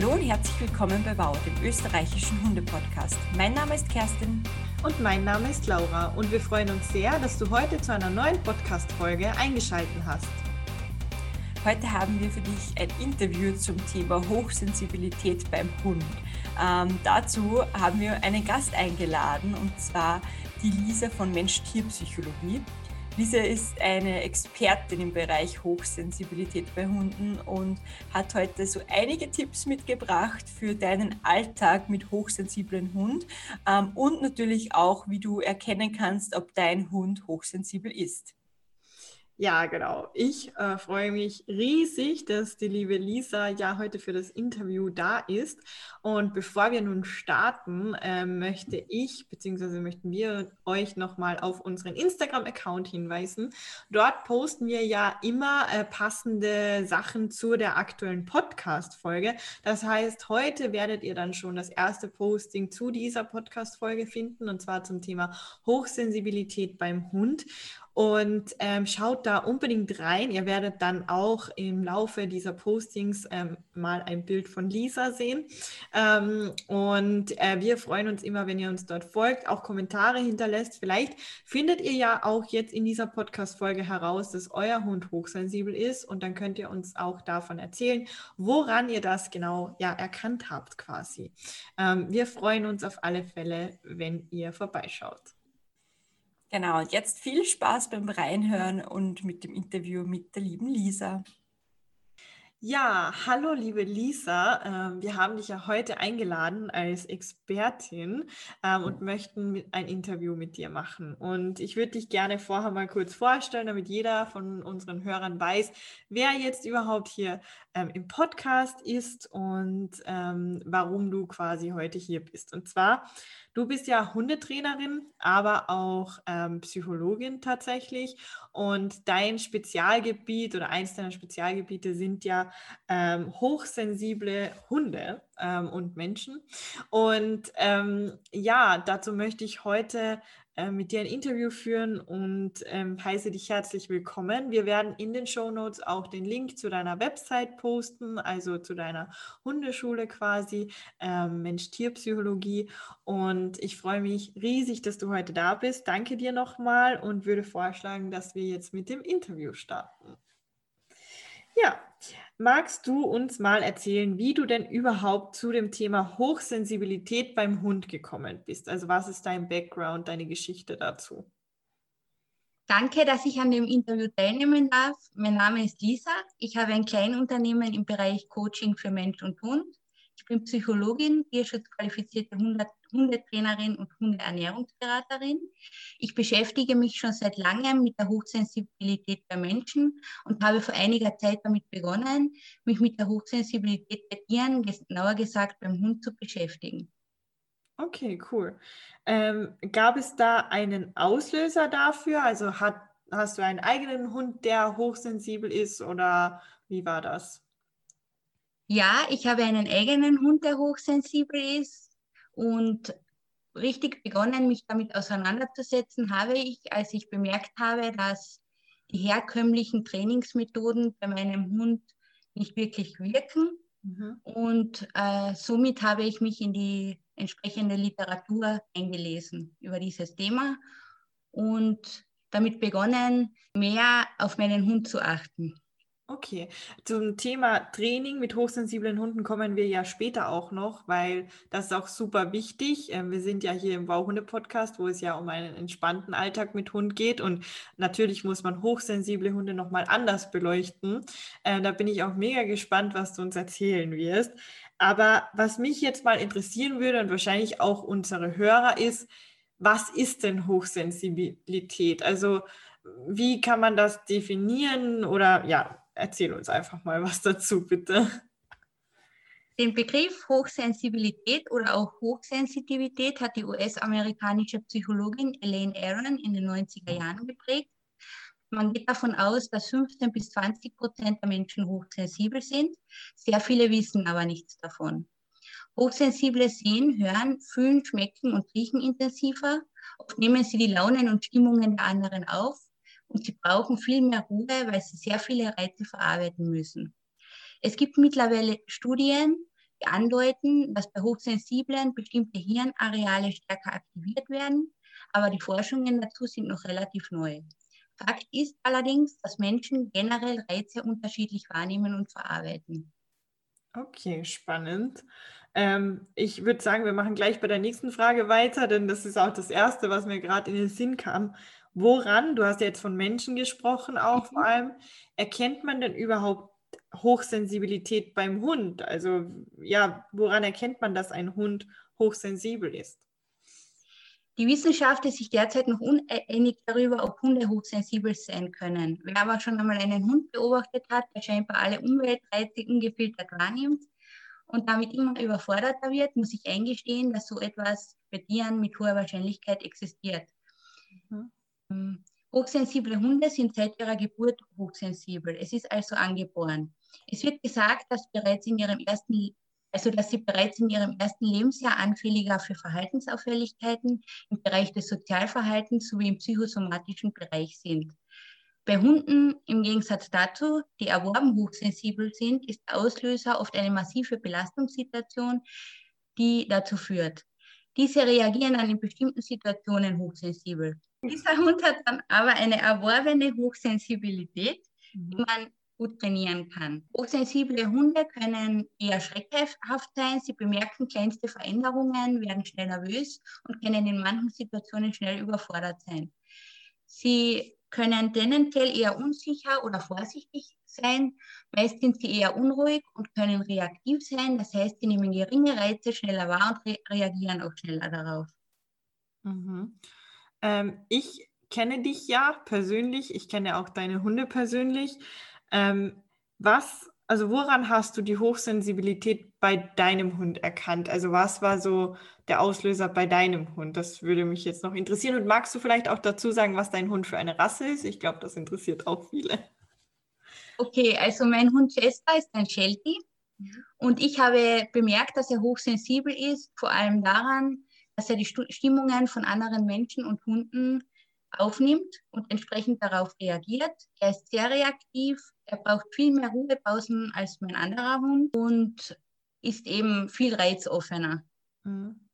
Hallo und herzlich willkommen bei WOW, dem österreichischen Hundepodcast. Mein Name ist Kerstin. Und mein Name ist Laura und wir freuen uns sehr, dass du heute zu einer neuen Podcast-Folge eingeschaltet hast. Heute haben wir für dich ein Interview zum Thema Hochsensibilität beim Hund. Ähm, dazu haben wir einen Gast eingeladen und zwar die Lisa von Mensch-Tier-Psychologie. Lisa ist eine Expertin im Bereich Hochsensibilität bei Hunden und hat heute so einige Tipps mitgebracht für deinen Alltag mit hochsensiblen Hund ähm, und natürlich auch, wie du erkennen kannst, ob dein Hund hochsensibel ist. Ja, genau. Ich äh, freue mich riesig, dass die liebe Lisa ja heute für das Interview da ist. Und bevor wir nun starten, äh, möchte ich bzw. möchten wir euch nochmal auf unseren Instagram-Account hinweisen. Dort posten wir ja immer äh, passende Sachen zu der aktuellen Podcast-Folge. Das heißt, heute werdet ihr dann schon das erste Posting zu dieser Podcast-Folge finden und zwar zum Thema Hochsensibilität beim Hund. Und ähm, schaut da unbedingt rein. Ihr werdet dann auch im Laufe dieser Postings ähm, mal ein Bild von Lisa sehen. Ähm, und äh, wir freuen uns immer, wenn ihr uns dort folgt, auch Kommentare hinterlässt. Vielleicht findet ihr ja auch jetzt in dieser Podcast-Folge heraus, dass euer Hund hochsensibel ist. Und dann könnt ihr uns auch davon erzählen, woran ihr das genau ja, erkannt habt quasi. Ähm, wir freuen uns auf alle Fälle, wenn ihr vorbeischaut. Genau, und jetzt viel Spaß beim Reinhören und mit dem Interview mit der lieben Lisa. Ja, hallo liebe Lisa. Ähm, wir haben dich ja heute eingeladen als Expertin ähm, und möchten ein Interview mit dir machen. Und ich würde dich gerne vorher mal kurz vorstellen, damit jeder von unseren Hörern weiß, wer jetzt überhaupt hier ähm, im Podcast ist und warum du quasi heute hier bist. Und zwar Du bist ja Hundetrainerin, aber auch ähm, Psychologin tatsächlich. Und dein Spezialgebiet oder eins deiner Spezialgebiete sind ja ähm, hochsensible Hunde ähm, und Menschen. Und ähm, ja, dazu möchte ich heute äh, mit dir ein Interview führen und ähm, heiße dich herzlich willkommen. Wir werden in den Show Notes auch den Link zu deiner Website posten, also zu deiner Hundeschule quasi, ähm, Mensch-Tier-Psychologie. Und ich freue mich riesig, dass du heute da bist. Danke dir nochmal und würde vorschlagen, dass wir jetzt mit dem Interview starten. Ja, magst du uns mal erzählen, wie du denn überhaupt zu dem Thema Hochsensibilität beim Hund gekommen bist? Also was ist dein Background, deine Geschichte dazu? Danke, dass ich an dem Interview teilnehmen darf. Mein Name ist Lisa. Ich habe ein Kleinunternehmen im Bereich Coaching für Mensch und Hund. Ich bin Psychologin, tierschutzqualifizierte Hundetrainerin und Hundeernährungsberaterin. Ich beschäftige mich schon seit langem mit der Hochsensibilität bei Menschen und habe vor einiger Zeit damit begonnen, mich mit der Hochsensibilität bei Tieren, genauer gesagt beim Hund, zu beschäftigen. Okay, cool. Ähm, gab es da einen Auslöser dafür? Also hat, hast du einen eigenen Hund, der hochsensibel ist oder wie war das? Ja, ich habe einen eigenen Hund, der hochsensibel ist. Und richtig begonnen, mich damit auseinanderzusetzen, habe ich, als ich bemerkt habe, dass die herkömmlichen Trainingsmethoden bei meinem Hund nicht wirklich wirken. Mhm. Und äh, somit habe ich mich in die entsprechende Literatur eingelesen über dieses Thema und damit begonnen, mehr auf meinen Hund zu achten. Okay, zum Thema Training mit hochsensiblen Hunden kommen wir ja später auch noch, weil das ist auch super wichtig. Ähm, wir sind ja hier im Wow-Hunde-Podcast, wo es ja um einen entspannten Alltag mit Hund geht und natürlich muss man hochsensible Hunde nochmal anders beleuchten. Äh, da bin ich auch mega gespannt, was du uns erzählen wirst. Aber was mich jetzt mal interessieren würde und wahrscheinlich auch unsere Hörer ist, was ist denn Hochsensibilität? Also wie kann man das definieren oder ja, erzähl uns einfach mal was dazu, bitte. Den Begriff Hochsensibilität oder auch Hochsensitivität hat die US-amerikanische Psychologin Elaine Aron in den 90er Jahren geprägt. Man geht davon aus, dass 15 bis 20 Prozent der Menschen hochsensibel sind. Sehr viele wissen aber nichts davon. Hochsensible sehen, hören, fühlen, schmecken und riechen intensiver. Oft nehmen sie die Launen und Stimmungen der anderen auf und sie brauchen viel mehr Ruhe, weil sie sehr viele Reize verarbeiten müssen. Es gibt mittlerweile Studien, die andeuten, dass bei Hochsensiblen bestimmte Hirnareale stärker aktiviert werden, aber die Forschungen dazu sind noch relativ neu. Fakt ist allerdings, dass Menschen generell Reize unterschiedlich wahrnehmen und verarbeiten. Okay, spannend. Ähm, ich würde sagen, wir machen gleich bei der nächsten Frage weiter, denn das ist auch das Erste, was mir gerade in den Sinn kam. Woran, du hast ja jetzt von Menschen gesprochen, auch vor mhm. allem, erkennt man denn überhaupt Hochsensibilität beim Hund? Also ja, woran erkennt man, dass ein Hund hochsensibel ist? Die Wissenschaft ist sich derzeit noch uneinig darüber, ob Hunde hochsensibel sein können. Wer aber schon einmal einen Hund beobachtet hat, der scheinbar alle Umweltreize ungefiltert wahrnimmt und damit immer überforderter wird, muss ich eingestehen, dass so etwas bei Tieren mit hoher Wahrscheinlichkeit existiert. Mhm. Ähm, hochsensible Hunde sind seit ihrer Geburt hochsensibel. Es ist also angeboren. Es wird gesagt, dass bereits in ihrem ersten also dass sie bereits in ihrem ersten Lebensjahr anfälliger für Verhaltensauffälligkeiten im Bereich des Sozialverhaltens sowie im psychosomatischen Bereich sind. Bei Hunden im Gegensatz dazu, die erworben hochsensibel sind, ist Auslöser oft eine massive Belastungssituation, die dazu führt. Diese reagieren dann in bestimmten Situationen hochsensibel. Dieser Hund hat dann aber eine erworbene Hochsensibilität, die mhm. man gut trainieren kann. Hochsensible Hunde können eher schreckhaft sein. Sie bemerken kleinste Veränderungen, werden schnell nervös und können in manchen Situationen schnell überfordert sein. Sie können tendenziell eher unsicher oder vorsichtig sein. Meist sind sie eher unruhig und können reaktiv sein. Das heißt, sie nehmen geringe Reize schneller wahr und re reagieren auch schneller darauf. Mhm. Ähm, ich kenne dich ja persönlich. Ich kenne auch deine Hunde persönlich. Ähm, was, also woran hast du die Hochsensibilität bei deinem Hund erkannt? Also was war so der Auslöser bei deinem Hund? Das würde mich jetzt noch interessieren. Und magst du vielleicht auch dazu sagen, was dein Hund für eine Rasse ist? Ich glaube, das interessiert auch viele. Okay, also mein Hund Chester ist ein Sheltie. Mhm. Und ich habe bemerkt, dass er hochsensibel ist, vor allem daran, dass er die Stimmungen von anderen Menschen und Hunden aufnimmt und entsprechend darauf reagiert. Er ist sehr reaktiv, er braucht viel mehr Ruhepausen als mein anderer Hund und ist eben viel reizoffener. Mhm.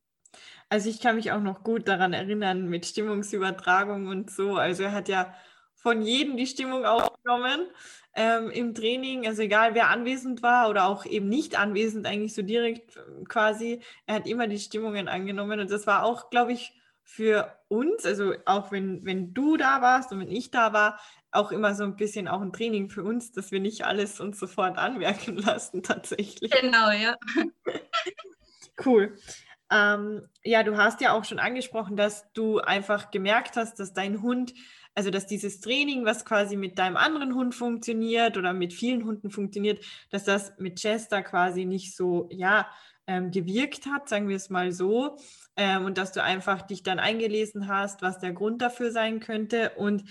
Also ich kann mich auch noch gut daran erinnern mit Stimmungsübertragung und so. Also er hat ja von jedem die Stimmung aufgenommen ähm, im Training, also egal wer anwesend war oder auch eben nicht anwesend, eigentlich so direkt ähm, quasi. Er hat immer die Stimmungen angenommen und das war auch, glaube ich, für uns, also auch wenn, wenn du da warst und wenn ich da war, auch immer so ein bisschen auch ein Training für uns, dass wir nicht alles uns sofort anmerken lassen, tatsächlich. Genau, ja. cool. Ähm, ja, du hast ja auch schon angesprochen, dass du einfach gemerkt hast, dass dein Hund, also dass dieses Training, was quasi mit deinem anderen Hund funktioniert oder mit vielen Hunden funktioniert, dass das mit Chester quasi nicht so, ja, ähm, gewirkt hat, sagen wir es mal so ähm, und dass du einfach dich dann eingelesen hast, was der Grund dafür sein könnte. Und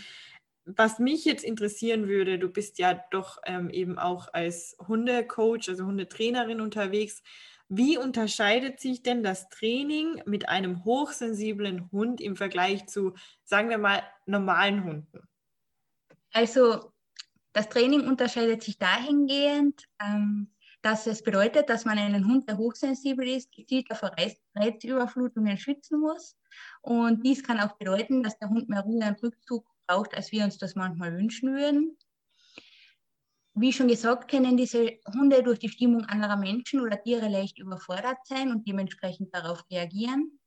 was mich jetzt interessieren würde, du bist ja doch ähm, eben auch als Hundecoach, also Hundetrainerin unterwegs. Wie unterscheidet sich denn das Training mit einem hochsensiblen Hund im Vergleich zu, sagen wir mal, normalen Hunden? Also das Training unterscheidet sich dahingehend, ähm, dass es bedeutet, dass man einen Hund, der hochsensibel ist, gezielt vor Reizüberflutungen schützen muss. Und dies kann auch bedeuten, dass der Hund mehr Ruhe und Rückzug braucht, als wir uns das manchmal wünschen würden. Wie schon gesagt, können diese Hunde durch die Stimmung anderer Menschen oder Tiere leicht überfordert sein und dementsprechend darauf reagieren.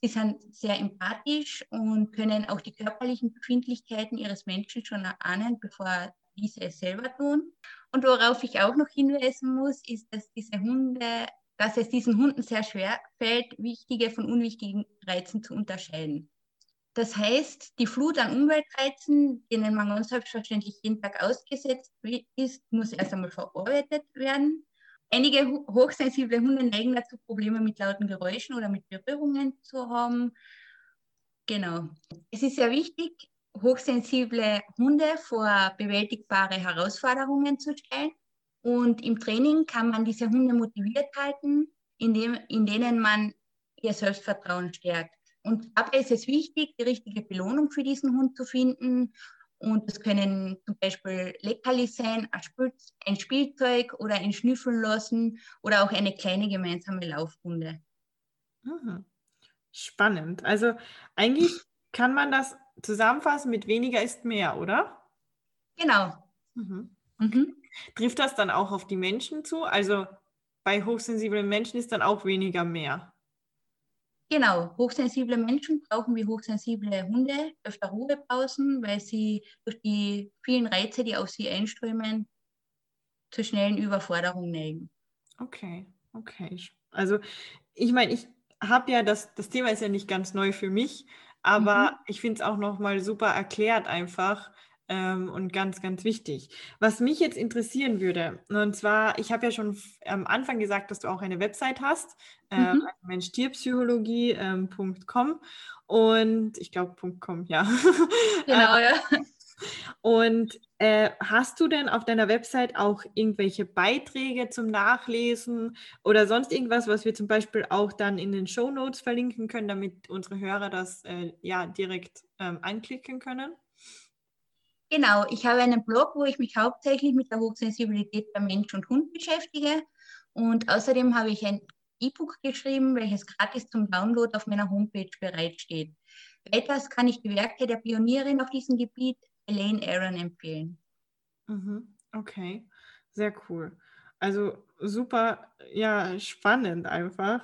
Sie sind sehr empathisch und können auch die körperlichen Befindlichkeiten ihres Menschen schon erahnen, bevor diese es selber tun. Und worauf ich auch noch hinweisen muss, ist, dass diese Hunde, dass es diesen Hunden sehr schwer fällt, wichtige von unwichtigen Reizen zu unterscheiden. Das heißt, die Flut an Umweltreizen, denen man ganz selbstverständlich jeden Tag ausgesetzt ist, muss erst einmal verarbeitet werden. Einige hochsensible Hunde neigen dazu, Probleme mit lauten Geräuschen oder mit Berührungen zu haben. Genau. Es ist sehr wichtig, hochsensible Hunde vor bewältigbare Herausforderungen zu stellen. Und im Training kann man diese Hunde motiviert halten, indem, in denen man ihr Selbstvertrauen stärkt. Und dabei ist es wichtig, die richtige Belohnung für diesen Hund zu finden Und das können zum Beispiel Leckerli sein, ein Spielzeug oder ein Schnüffeln lassen oder auch eine kleine gemeinsame Laufrunde. Mhm. Spannend. Also eigentlich kann man das zusammenfassen mit weniger ist mehr, oder? Genau. Mhm. Mhm. Trifft das dann auch auf die Menschen zu? Also bei hochsensiblen Menschen ist dann auch weniger mehr. Genau, hochsensible Menschen brauchen wie hochsensible Hunde öfter Ruhepausen, weil sie durch die vielen Reize, die auf sie einströmen, zur schnellen Überforderung neigen. Okay, okay. Also ich meine, ich habe ja das, das Thema ist ja nicht ganz neu für mich, aber mhm. ich finde es auch nochmal super erklärt einfach, ähm, und ganz, ganz wichtig. Was mich jetzt interessieren würde, und zwar, ich habe ja schon am Anfang gesagt, dass du auch eine Website hast, äh, mhm. Mensch-Tierpsychologie.com ähm, und ich glaube .com, ja. Genau, ja. Und äh, hast du denn auf deiner Website auch irgendwelche Beiträge zum Nachlesen oder sonst irgendwas, was wir zum Beispiel auch dann in den Show Notes verlinken können, damit unsere Hörer das äh, ja direkt ähm, anklicken können? Genau, ich habe einen Blog, wo ich mich hauptsächlich mit der Hochsensibilität bei Mensch und Hund beschäftige. Und außerdem habe ich ein E-Book geschrieben, welches gratis zum Download auf meiner Homepage bereitsteht. Weiters kann ich die Werke der Pionierin auf diesem Gebiet, Elaine Aaron, empfehlen. Mhm, okay, sehr cool. Also super, ja, spannend einfach.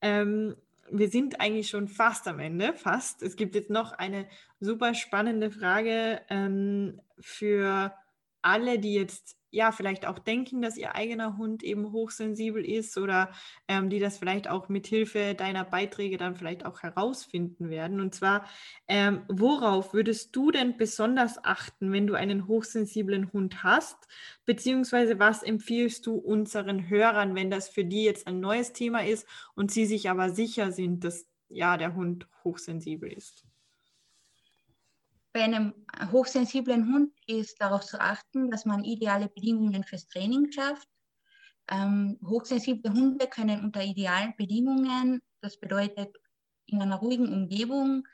Ähm, wir sind eigentlich schon fast am Ende, fast. Es gibt jetzt noch eine super spannende Frage ähm, für alle, die jetzt ja vielleicht auch denken, dass ihr eigener Hund eben hochsensibel ist oder ähm, die das vielleicht auch mit Hilfe deiner Beiträge dann vielleicht auch herausfinden werden. Und zwar, ähm, worauf würdest du denn besonders achten, wenn du einen hochsensiblen Hund hast? Beziehungsweise was empfiehlst du unseren Hörern, wenn das für die jetzt ein neues Thema ist und sie sich aber sicher sind, dass ja der Hund hochsensibel ist? Bei einem hochsensiblen Hund ist darauf zu achten, dass man ideale Bedingungen fürs Training schafft. Ähm, hochsensible Hunde können unter idealen Bedingungen, das bedeutet in einer ruhigen Umgebung,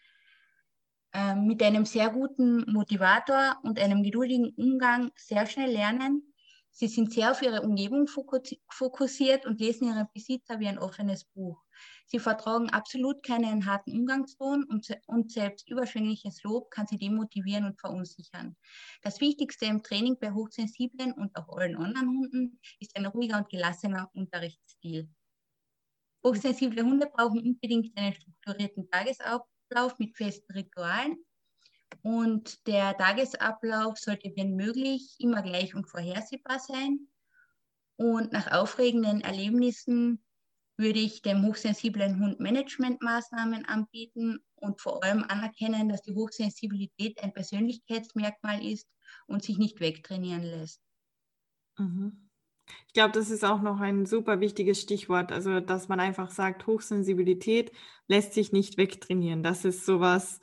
äh, mit einem sehr guten Motivator und einem geduldigen Umgang sehr schnell lernen. Sie sind sehr auf ihre Umgebung fokussiert und lesen ihre Besitzer wie ein offenes Buch. Sie vertragen absolut keinen harten Umgangston und, und selbst überschwängliches Lob kann sie demotivieren und verunsichern. Das Wichtigste im Training bei hochsensiblen und auch allen anderen Hunden ist ein ruhiger und gelassener Unterrichtsstil. Hochsensible Hunde brauchen unbedingt einen strukturierten Tagesablauf mit festen Ritualen. Und der Tagesablauf sollte, wenn möglich, immer gleich und vorhersehbar sein. Und nach aufregenden Erlebnissen würde ich dem hochsensiblen Hund Managementmaßnahmen anbieten und vor allem anerkennen, dass die Hochsensibilität ein Persönlichkeitsmerkmal ist und sich nicht wegtrainieren lässt. Mhm. Ich glaube, das ist auch noch ein super wichtiges Stichwort, also dass man einfach sagt, Hochsensibilität lässt sich nicht wegtrainieren. Das ist sowas,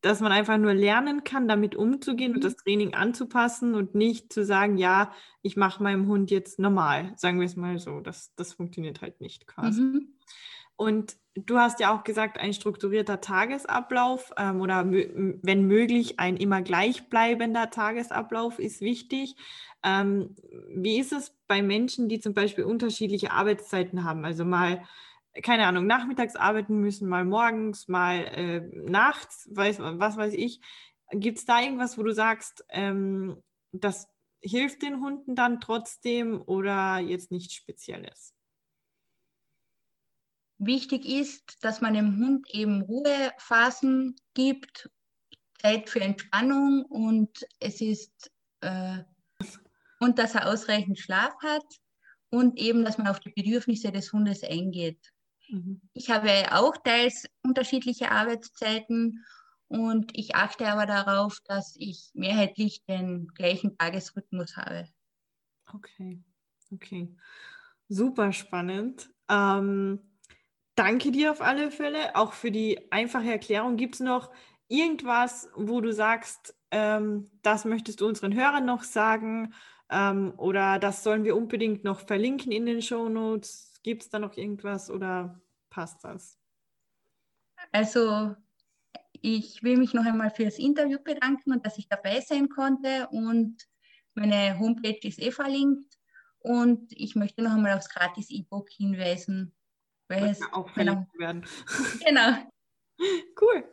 dass man einfach nur lernen kann, damit umzugehen mhm. und das Training anzupassen und nicht zu sagen, ja, ich mache meinem Hund jetzt normal, sagen wir es mal so. Das, das funktioniert halt nicht quasi. Mhm. Und du hast ja auch gesagt, ein strukturierter Tagesablauf ähm, oder wenn möglich ein immer gleichbleibender Tagesablauf ist wichtig. Ähm, wie ist es bei Menschen, die zum Beispiel unterschiedliche Arbeitszeiten haben? Also mal keine Ahnung, nachmittags arbeiten müssen, mal morgens, mal äh, nachts, weiß, was weiß ich. Gibt es da irgendwas, wo du sagst, ähm, das hilft den Hunden dann trotzdem oder jetzt nichts Spezielles? Wichtig ist, dass man dem Hund eben Ruhephasen gibt, Zeit für Entspannung und es ist äh, und dass er ausreichend Schlaf hat und eben, dass man auf die Bedürfnisse des Hundes eingeht. Mhm. Ich habe auch teils unterschiedliche Arbeitszeiten und ich achte aber darauf, dass ich mehrheitlich den gleichen Tagesrhythmus habe. Okay, okay. Super spannend. Ähm, danke dir auf alle Fälle, auch für die einfache Erklärung. Gibt es noch irgendwas, wo du sagst, ähm, das möchtest du unseren Hörern noch sagen ähm, oder das sollen wir unbedingt noch verlinken in den Show Notes? Gibt es da noch irgendwas oder passt das? Also Ich will mich noch einmal für das Interview bedanken und dass ich dabei sein konnte. Und meine Homepage ist eh verlinkt. Und ich möchte noch einmal aufs gratis E-Book hinweisen. Welches auch verlinkt werden. Genau. Cool.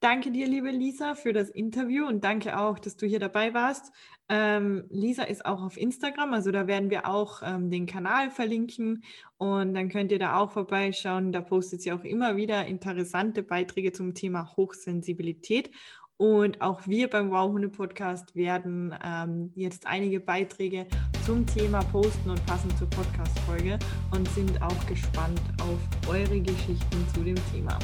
Danke dir, liebe Lisa, für das Interview und danke auch, dass du hier dabei warst. Ähm, Lisa ist auch auf Instagram, also da werden wir auch ähm, den Kanal verlinken und dann könnt ihr da auch vorbeischauen. Da postet sie auch immer wieder interessante Beiträge zum Thema Hochsensibilität. Und auch wir beim Wow Hunde Podcast werden ähm, jetzt einige Beiträge zum Thema posten und passend zur Podcast-Folge und sind auch gespannt auf eure Geschichten zu dem Thema.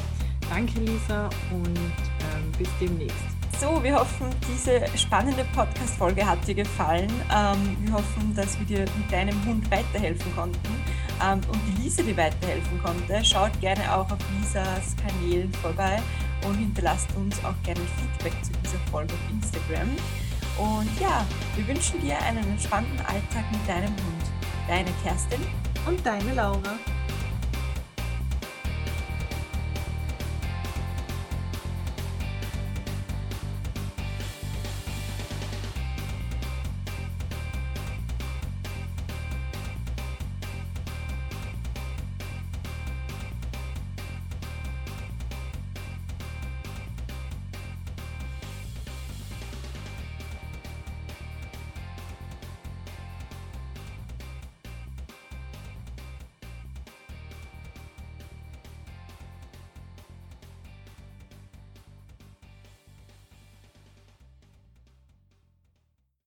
Danke, Lisa, und ähm, bis demnächst. So, wir hoffen, diese spannende Podcast-Folge hat dir gefallen. Ähm, wir hoffen, dass wir dir mit deinem Hund weiterhelfen konnten ähm, und die Lisa dir weiterhelfen konnte. Schaut gerne auch auf Lisas Kanälen vorbei und hinterlasst uns auch gerne Feedback zu dieser Folge auf Instagram. Und ja, wir wünschen dir einen entspannten Alltag mit deinem Hund. Deine Kerstin und deine Laura.